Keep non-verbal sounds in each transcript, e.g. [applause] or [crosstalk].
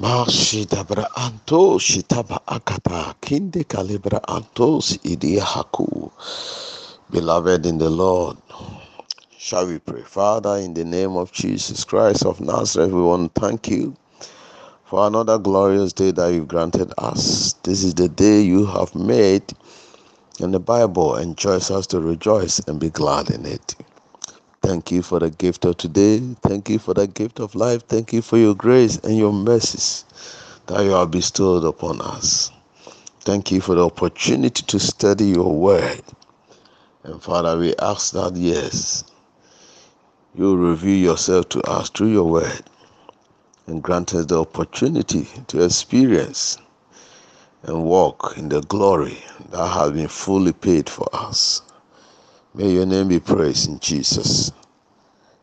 Mashidabra anto shitaba akata kinde kalibra antos idiahaku. Beloved in the Lord, shall we pray? Father, in the name of Jesus Christ of Nazareth, we want to thank you for another glorious day that you've granted us. This is the day you have made, and the Bible enjoys us to rejoice and be glad in it. Thank you for the gift of today. Thank you for the gift of life. Thank you for your grace and your mercies that you have bestowed upon us. Thank you for the opportunity to study your word. And Father, we ask that, yes, you reveal yourself to us through your word and grant us the opportunity to experience and walk in the glory that has been fully paid for us. May your name be praised in Jesus'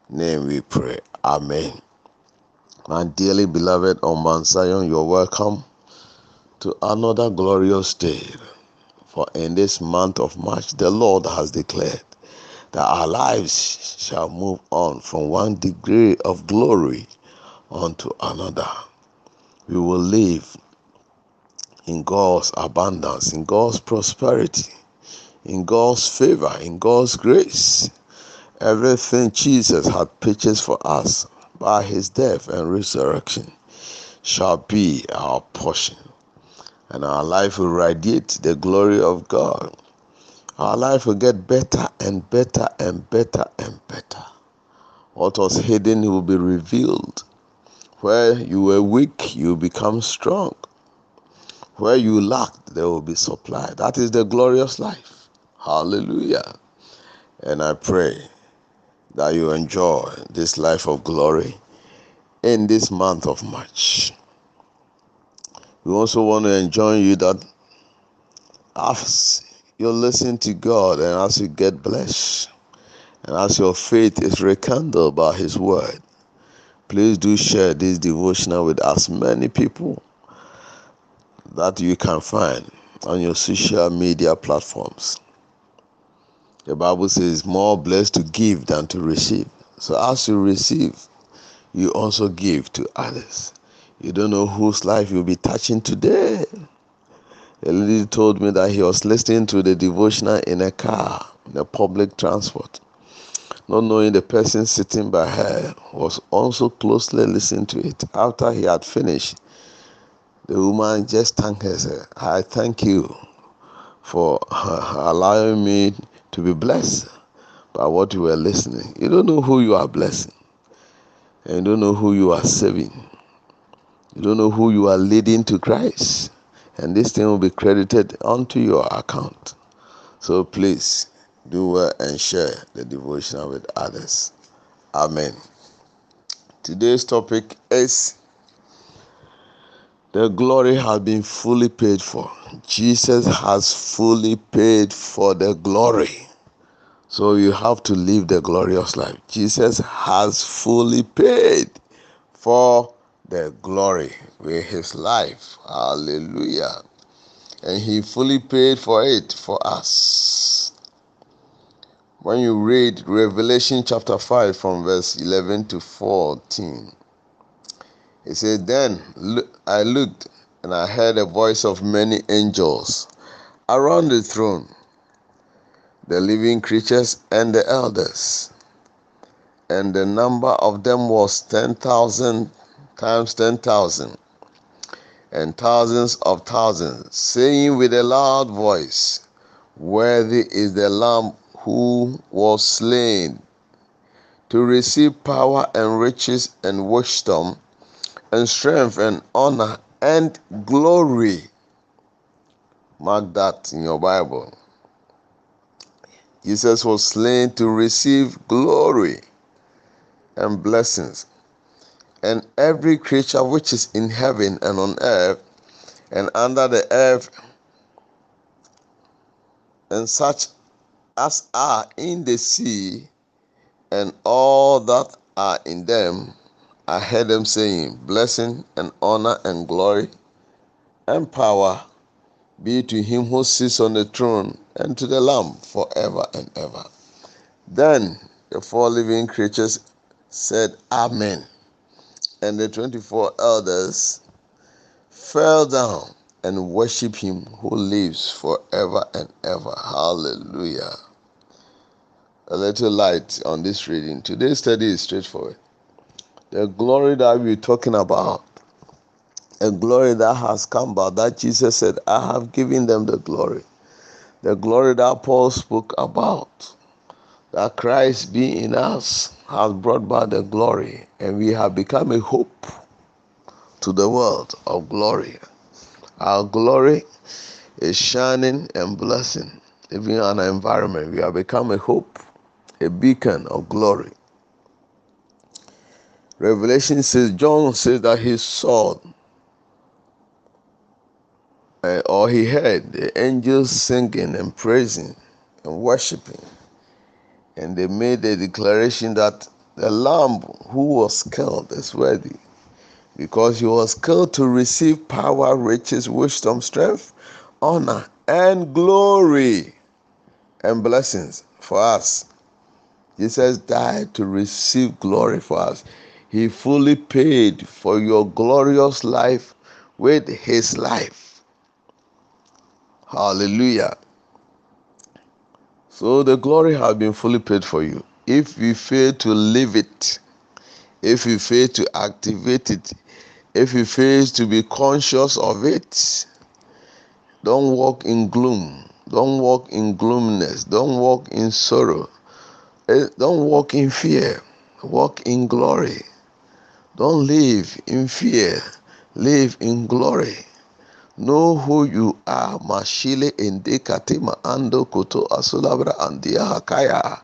name we pray. Amen. My dearly beloved on Mount Zion, you're welcome to another glorious day. For in this month of March, the Lord has declared that our lives shall move on from one degree of glory unto another. We will live in God's abundance, in God's prosperity, in God's favor, in God's grace. Everything Jesus had purchased for us by his death and resurrection shall be our portion. And our life will radiate the glory of God. Our life will get better and better and better and better. What was hidden will be revealed. Where you were weak, you become strong. Where you lacked, there will be supply. That is the glorious life. Hallelujah. And I pray that you enjoy this life of glory in this month of March. We also want to enjoin you that as you listen to God and as you get blessed, and as your faith is rekindled by His word, please do share this devotional with as many people that you can find on your social media platforms. The Bible says, more blessed to give than to receive. So as you receive, you also give to others. You don't know whose life you'll be touching today. A lady told me that he was listening to the devotional in a car, in a public transport. Not knowing the person sitting by her was also closely listening to it. After he had finished, the woman just thanked her. I thank you for [laughs] allowing me to be blessed by what you were listening. You don't know who you are blessing, and you don't know who you are saving. You don't know who you are leading to Christ. And this thing will be credited onto your account. So please do well and share the devotional with others. Amen. Today's topic is the glory has been fully paid for. Jesus has fully paid for the glory. So you have to live the glorious life. Jesus has fully paid for the glory with his life. Hallelujah. And he fully paid for it for us. When you read Revelation chapter 5 from verse 11 to 14, it said, Then I looked and I heard a voice of many angels around the throne, the living creatures and the elders. And the number of them was 10,000 times 10,000 and thousands of thousands, saying with a loud voice, Worthy is the Lamb who was slain to receive power and riches and wisdom and strength and honor and glory. Mark that in your Bible. Jesus was slain to receive glory and blessings and every creature which is in heaven and on earth and under the earth, and such as are in the sea, and all that are in them, I heard them saying, Blessing and honor and glory and power be to him who sits on the throne and to the Lamb forever and ever. Then the four living creatures said, Amen. And the 24 elders fell down and worshiped him who lives forever and ever. Hallelujah. A little light on this reading. Today's study is straightforward. The glory that we're talking about, a glory that has come about, that Jesus said, I have given them the glory. The glory that Paul spoke about, that Christ being in us, has brought back the glory, and we have become a hope to the world of glory. Our glory is shining and blessing, even in our environment. We have become a hope, a beacon of glory. Revelation says, John says that he saw uh, or he heard the angels singing and praising and worshiping. And they made a declaration that the Lamb who was killed is worthy because he was killed to receive power, riches, wisdom, strength, honor, and glory and blessings for us. Jesus died to receive glory for us. He fully paid for your glorious life with his life. Hallelujah. So the glory has been fully paid for you. If we fail to live it, if we fail to activate it, if you fail to be conscious of it, don't walk in gloom. Don't walk in gloominess. Don't walk in sorrow. Eh, don't walk in fear. Walk in glory. Don't live in fear. Live in glory. Know who you are. Mashile ende katima ando koto asulabra andia hakaya.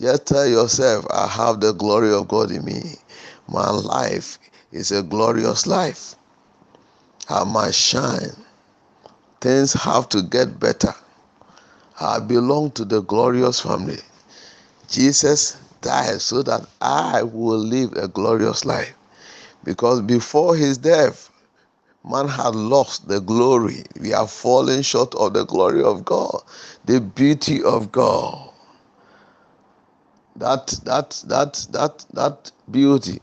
Just tell yourself, I have the glory of God in me. My life is a glorious life. I must shine. Things have to get better. I belong to the glorious family. Jesus so that I will live a glorious life. Because before his death, man had lost the glory. We are fallen short of the glory of God, the beauty of God. That that that that that beauty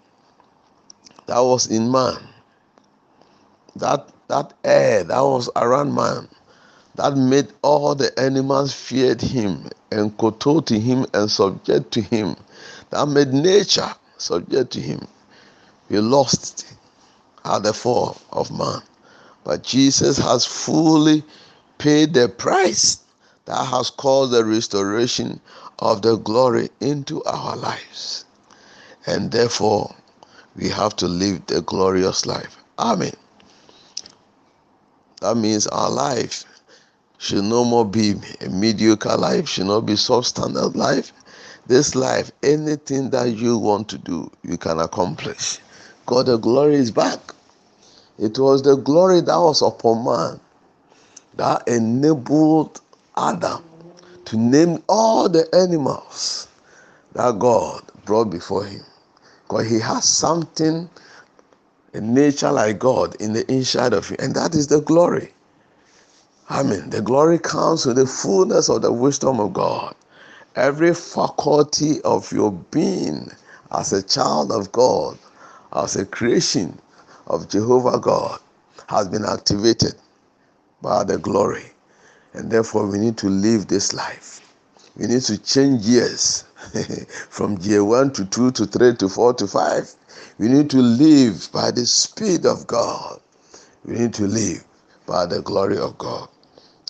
that was in man, that that air that was around man, that made all the animals feared him and kowtowed to him and subject to him, that made nature subject to him. We lost at the fall of man. But Jesus has fully paid the price that has caused the restoration of the glory into our lives. And therefore, we have to live the glorious life. Amen. That means our life should no more be a mediocre life, should not be substandard life. This life, anything that you want to do, you can accomplish. God, the glory is back. It was the glory that was upon man that enabled Adam to name all the animals that God brought before him. Because he has something, a nature like God in the inside of him, and that is the glory. I mean, the glory comes with the fullness of the wisdom of God. Every faculty of your being as a child of God, as a creation of Jehovah God, has been activated by the glory. And therefore, we need to live this life. We need to change years [laughs] from year 1 to 2 to 3 to 4 to 5. We need to live by the Spirit of God. We need to live by the glory of God.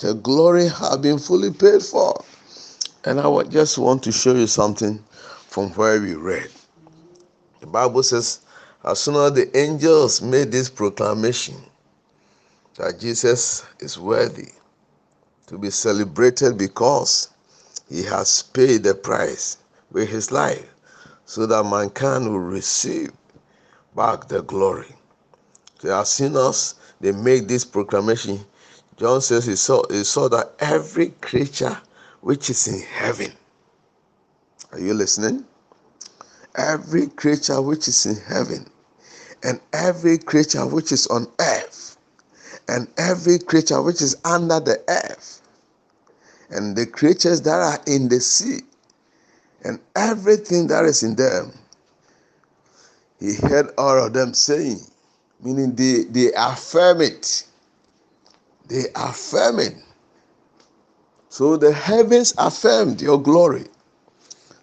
The glory has been fully paid for. And I just want to show you something from where we read. The Bible says, as soon as the angels made this proclamation that Jesus is worthy to be celebrated because he has paid the price with his life so that mankind will receive back the glory. So as soon as they make this proclamation, John says he saw, he saw that every creature which is in heaven, are you listening? Every creature which is in heaven, and every creature which is on earth, and every creature which is under the earth, and the creatures that are in the sea, and everything that is in them. He heard all of them saying, meaning they, they affirm it. They affirm it. So the heavens affirmed your glory.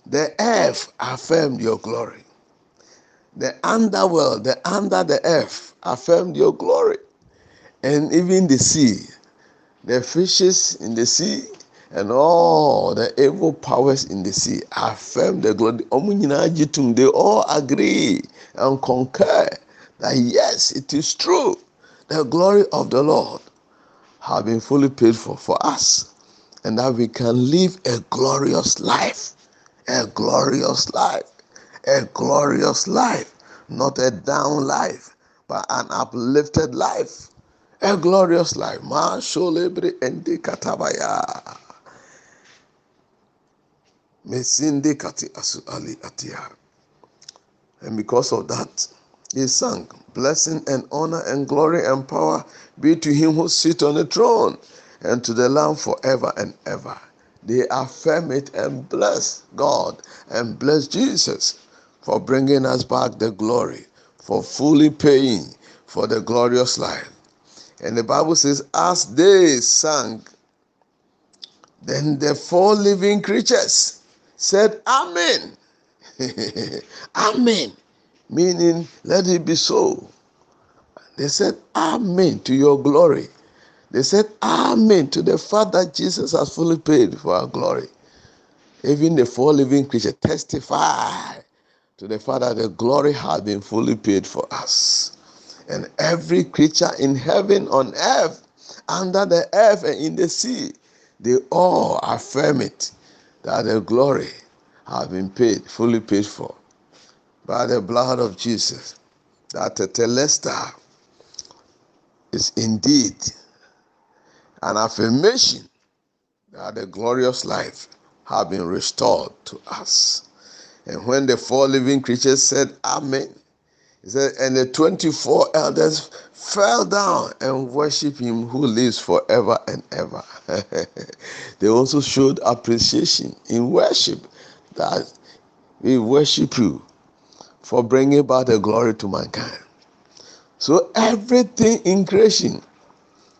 The earth affirmed your glory. The underworld, the under the earth affirmed your glory. And even the sea, the fishes in the sea, and all the evil powers in the sea affirm the glory. They all agree and concur that yes, it is true. The glory of the Lord have been fully paid for for us, and that we can live a glorious life, a glorious life, a glorious life, not a down life, but an uplifted life, a glorious life. And because of that, he sang, Blessing and honor and glory and power be to him who sits on the throne and to the Lamb forever and ever. They affirm it and bless God and bless Jesus for bringing us back the glory, for fully paying for the glorious life. And the Bible says, as they sang, then the four living creatures said, Amen. [laughs] Amen meaning, let it be so. They said, Amen to your glory. They said, Amen to the fact that Jesus has fully paid for our glory. Even the four living creatures testify to the fact that the glory has been fully paid for us. And every creature in heaven, on earth, under the earth, and in the sea, they all affirm it that the glory has been paid, fully paid for by the blood of Jesus that the telesta is indeed an affirmation that the glorious life have been restored to us. And when the four living creatures said Amen, he said, and the 24 elders fell down and worshiped him who lives forever and ever. [laughs] they also showed appreciation in worship that we worship you for bringing about the glory to mankind. So everything in creation,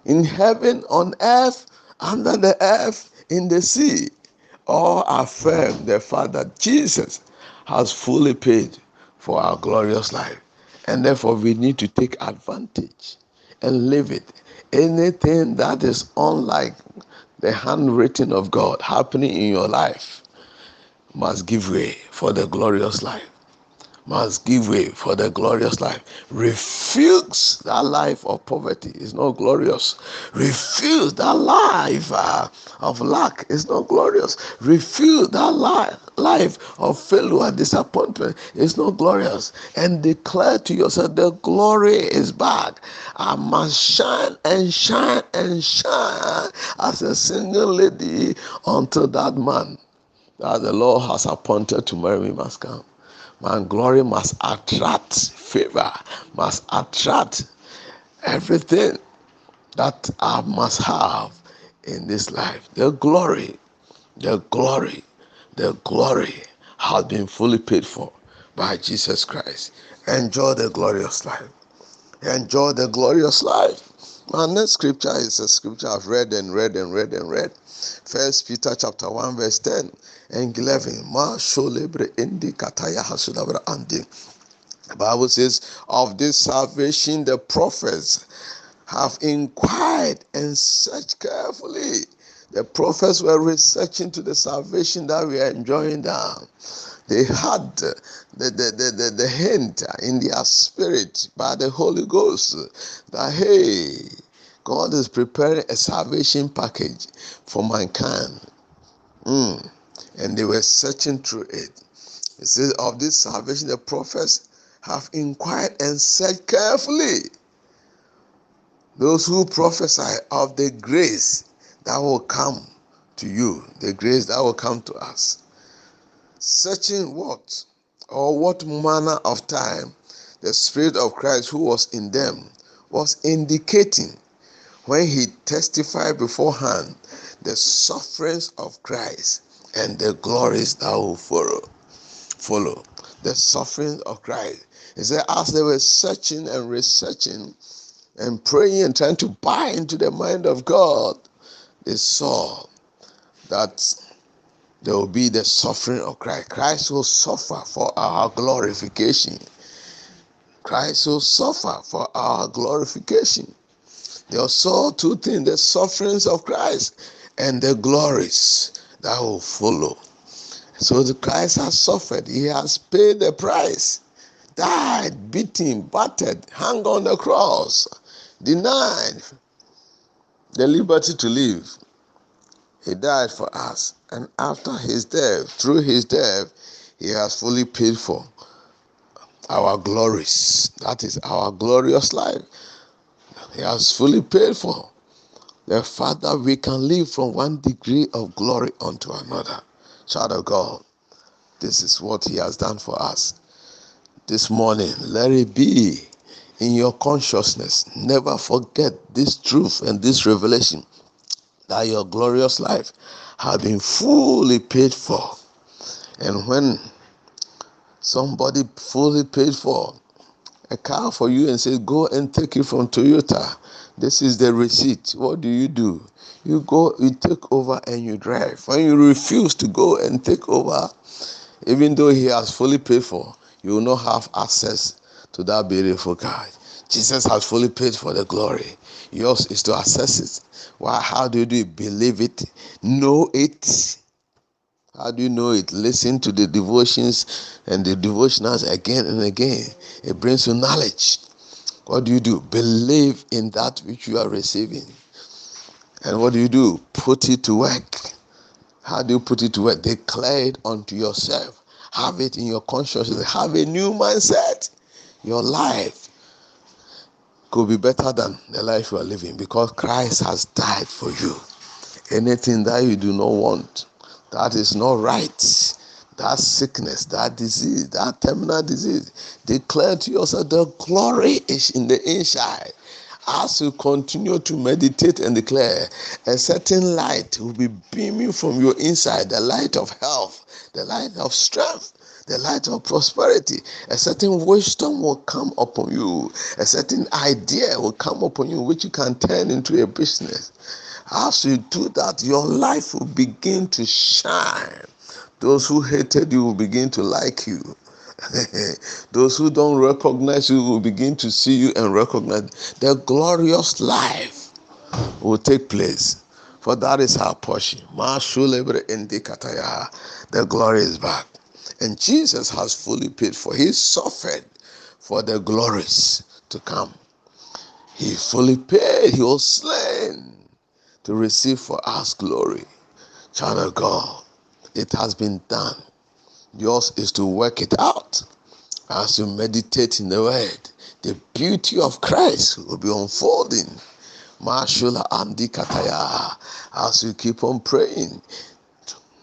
in heaven, on earth, under the earth, in the sea, all affirm the fact that Jesus has fully paid for our glorious life. And therefore, we need to take advantage and live it. Anything that is unlike the handwriting of God happening in your life must give way for the glorious life must give way for the glorious life. Refuse that life of poverty is not glorious. Refuse that life uh, of lack is not glorious. Refuse that life life of failure, and disappointment is not glorious. And declare to yourself the glory is back. I must shine and shine and shine as a single lady until that man that the Lord has appointed to marry me must come. My glory must attract favor, must attract everything that I must have in this life. The glory, the glory, the glory has been fully paid for by Jesus Christ. Enjoy the glorious life. Enjoy the glorious life. My next scripture is a scripture I've read and read and read and read. First Peter chapter 1, verse 10 and 11. Ma sholebre indi kataya hasudabra andi. The Bible says, Of this salvation the prophets have inquired and searched carefully. The prophets were researching to the salvation that we are enjoying now. They had the, the, the, the, the hint in their spirit by the Holy Ghost that, hey, God is preparing a salvation package for mankind. Mm and they were searching through it. It says, Of this salvation, the prophets have inquired and searched carefully. Those who prophesy of the grace that will come to you, the grace that will come to us. Searching what or what manner of time the Spirit of Christ who was in them was indicating when he testified beforehand the sufferings of Christ and the glories that will follow. Follow the suffering of Christ He said, as they were searching and researching and praying and trying to buy into the mind of God, they saw that there will be the suffering of Christ. Christ will suffer for our glorification. Christ will suffer for our glorification. They saw two things the sufferings of Christ and the glories that will follow. So the Christ has suffered, he has paid the price, died, beaten, battered, hung on the cross, denied the liberty to live. He died for us, and after his death, through his death, he has fully paid for our glories. That is our glorious life. He has fully paid for. The Father, we can live from one degree of glory unto another. Child of God, this is what He has done for us. This morning, let it be in your consciousness. Never forget this truth and this revelation that your glorious life has been fully paid for. And when somebody fully paid for a car for you and say, Go and take it from Toyota, this is the receipt. What do you do? You go, you take over and you drive. When you refuse to go and take over, even though he has fully paid for, you will not have access to that beautiful car. Jesus has fully paid for the glory. Yours is to access it. Why? How do you do it? Believe it, know it. How do you know it? Listen to the devotions and the devotionals again and again. It brings you knowledge. What do you do? Believe in that which you are receiving. And what do you do? Put it to work. How do you put it to work? Declare it unto yourself. Have it in your consciousness. Have a new mindset. Your life could be better than the life you are living because Christ has died for you. Anything that you do not want, that is not right. That sickness, that disease, that terminal disease, declare to yourself the glory is in the inside. As you continue to meditate and declare, a certain light will be beaming from your inside the light of health, the light of strength, the light of prosperity. A certain wisdom will come upon you. A certain idea will come upon you, which you can turn into a business. As you do that, your life will begin to shine. Those who hated you will begin to like you. [laughs] Those who don't recognize you will begin to see you and recognize the glorious life will take place. For that is our portion. The glory is back. And Jesus has fully paid for. He suffered for the glories to come. He fully paid. He was slain to receive for us glory. Child of God, it has been done. Yours is to work it out as you meditate in the word. The beauty of Christ will be unfolding. Mashula Andi Kataya. As you keep on praying,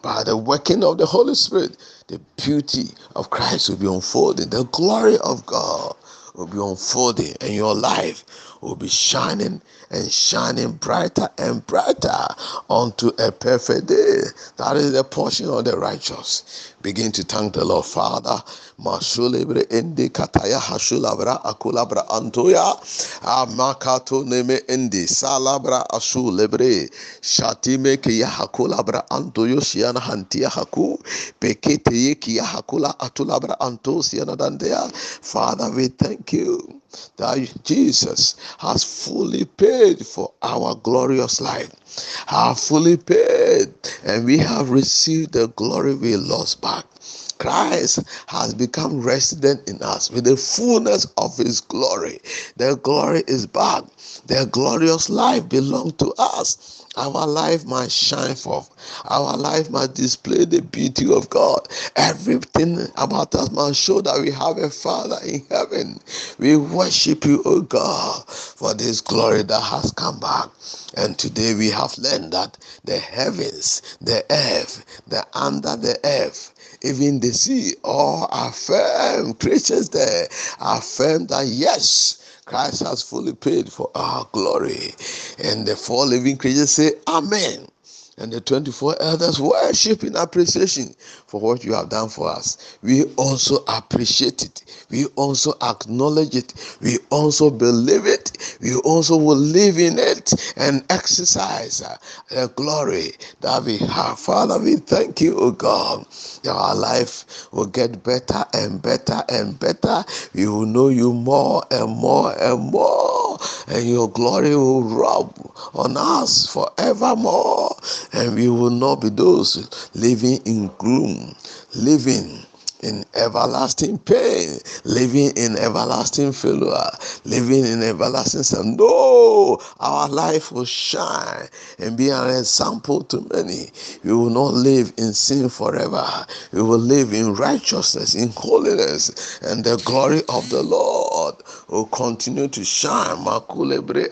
by the working of the Holy Spirit, the beauty of Christ will be unfolding. The glory of God will be unfolding, and your life will be shining and shining brighter and brighter unto a perfect day. That is the portion of the righteous. Begin to thank the Lord, Father. Masulebre indi kataya hashulabra akulabra antoya amakato neme indi salabra asulebre shatime kiya hakulabra antoyo siana hantia haku pekete ye kiya hakula atulabra anto siana dandea. Father, we thank you that Jesus has fully paid for our glorious life, have fully paid, and we have received the glory we lost back. Christ has become resident in us with the fullness of his glory. The glory is back. The glorious life belongs to us. Our life must shine forth. Our life must display the beauty of God. Everything about us must show that we have a Father in heaven. We worship you, O God, for this glory that has come back. And today we have learned that the heavens, the earth, the under the earth, even the sea, all are firm creatures there, affirm that yes, Christ has fully paid for our glory. And the four living creatures say, Amen. And the 24 elders worship in appreciation for what you have done for us. We also appreciate it. We also acknowledge it. We also believe it. We also will live in it and exercise uh, the glory that we have. Father, we thank you, O God. Our life will get better and better and better. We will know you more and more and more, and your glory will rub on us forevermore, and we will not be those living in gloom, living in everlasting pain, living in everlasting failure, living in everlasting sin. No, our life will shine and be an example to many. We will not live in sin forever. We will live in righteousness, in holiness, and the glory of the Lord will continue to shine. Makulebre